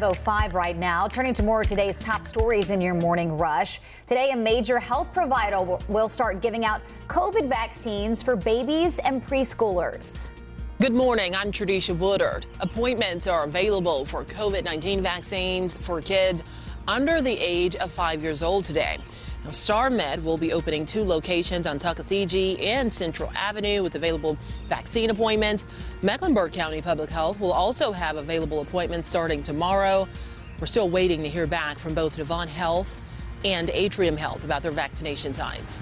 505 right now. Turning to more of today's top stories in your morning rush. Today, a major health provider will start giving out COVID vaccines for babies and preschoolers. Good morning. I'm Tradisha Woodard. Appointments are available for COVID 19 vaccines for kids under the age of five years old today. Now, StarMed will be opening two locations on Tuckasegee and Central Avenue with available vaccine appointments. Mecklenburg County Public Health will also have available appointments starting tomorrow. We're still waiting to hear back from both Novant Health and Atrium Health about their vaccination sites.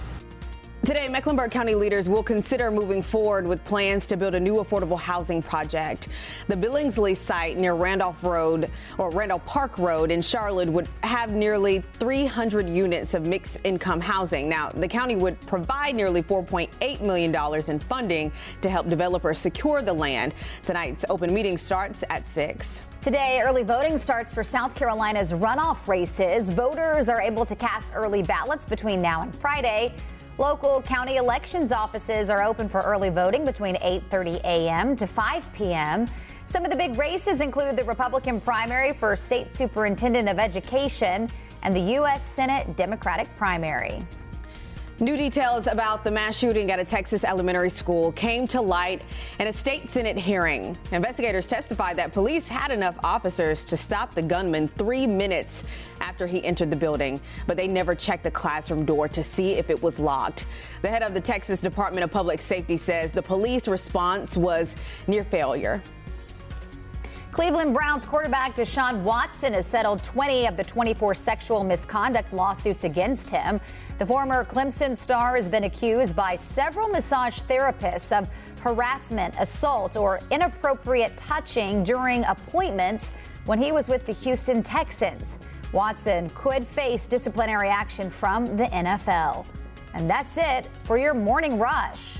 Today, Mecklenburg County leaders will consider moving forward with plans to build a new affordable housing project. The Billingsley site near Randolph Road or Randolph Park Road in Charlotte would have nearly 300 units of mixed income housing. Now, the county would provide nearly $4.8 million in funding to help developers secure the land. Tonight's open meeting starts at 6. Today, early voting starts for South Carolina's runoff races. Voters are able to cast early ballots between now and Friday. Local county elections offices are open for early voting between 8:30 a.m. to 5 p.m. Some of the big races include the Republican primary for state superintendent of education and the U.S. Senate Democratic primary. New details about the mass shooting at a Texas elementary school came to light in a state Senate hearing. Investigators testified that police had enough officers to stop the gunman three minutes after he entered the building, but they never checked the classroom door to see if it was locked. The head of the Texas Department of Public Safety says the police response was near failure. Cleveland Browns quarterback Deshaun Watson has settled 20 of the 24 sexual misconduct lawsuits against him. The former Clemson star has been accused by several massage therapists of harassment, assault, or inappropriate touching during appointments when he was with the Houston Texans. Watson could face disciplinary action from the NFL. And that's it for your morning rush.